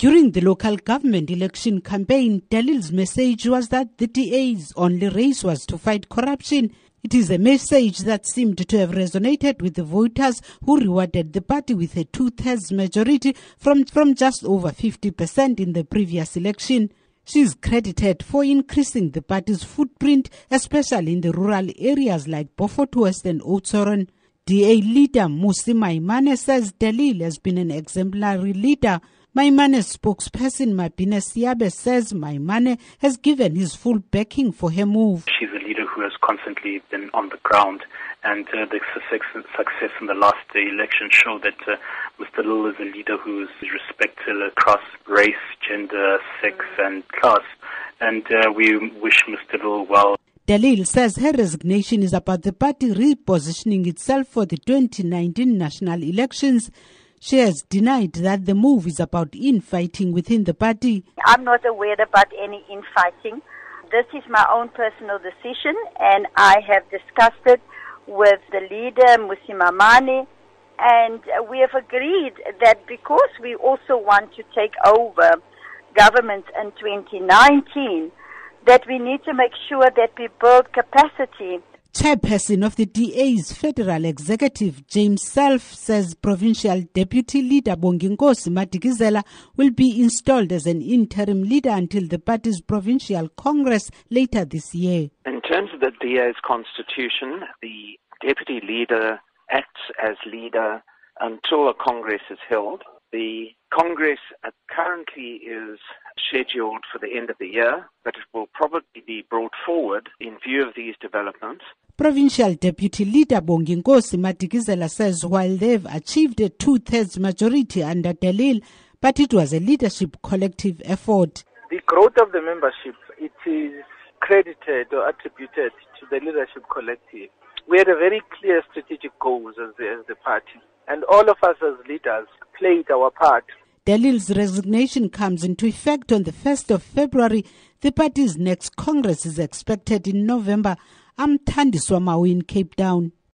During the local government election campaign, De Lille's message was that the DA's only race was to fight corruption. It is a message that seemed to have resonated with the voters who rewarded the party with a two-thirds majority from, from just over 50% in the previous election. She is credited for increasing the party's footprint, especially in the rural areas like Beaufort West and Oudtshoorn. DA leader Mmusi Maimane says De Lille has been an exemplary leader Maimane's spokesperson Mabine Seabe says Maimane has given his full backing for her move. She's a leader who has constantly been on the ground and uh, the success in the last election show that uh, Mr. Lil is a leader who is respected across race, gender, sex and class and uh, we wish Mr. Lil well. De Lille says her resignation is about the party repositioning itself for the 2019 national elections. She has denied that the move is about infighting within the party. I'm not aware about any infighting. This is my own personal decision, and I have discussed it with the leader, Mmusi Maimane, and we have agreed that because we also want to take over government in 2019, that we need to make sure that we build capacity Chairperson of the DA's Federal Executive, James Selfe, says Provincial Deputy Leader Bonginkosi Madikizela will be installed as an interim leader until the party's Provincial Congress later this year. In terms of the DA's constitution, the Deputy Leader acts as leader until a Congress is held. The Congress currently is scheduled for the end of the year, but it will probably be brought forward in view of these developments. Provincial Deputy Leader Bonginkosi Madikizela says while they've achieved a two-thirds majority under De Lille, but it was a leadership collective effort. The growth of the membership, it is credited or attributed to the leadership collective. We had a very clear strategic goals as the, as the party, and all of us as leaders played our part De Lille's resignation comes into effect on the 1st of February. The party's next Congress is expected in November. I'm Thandiswa Mawu in Cape Town.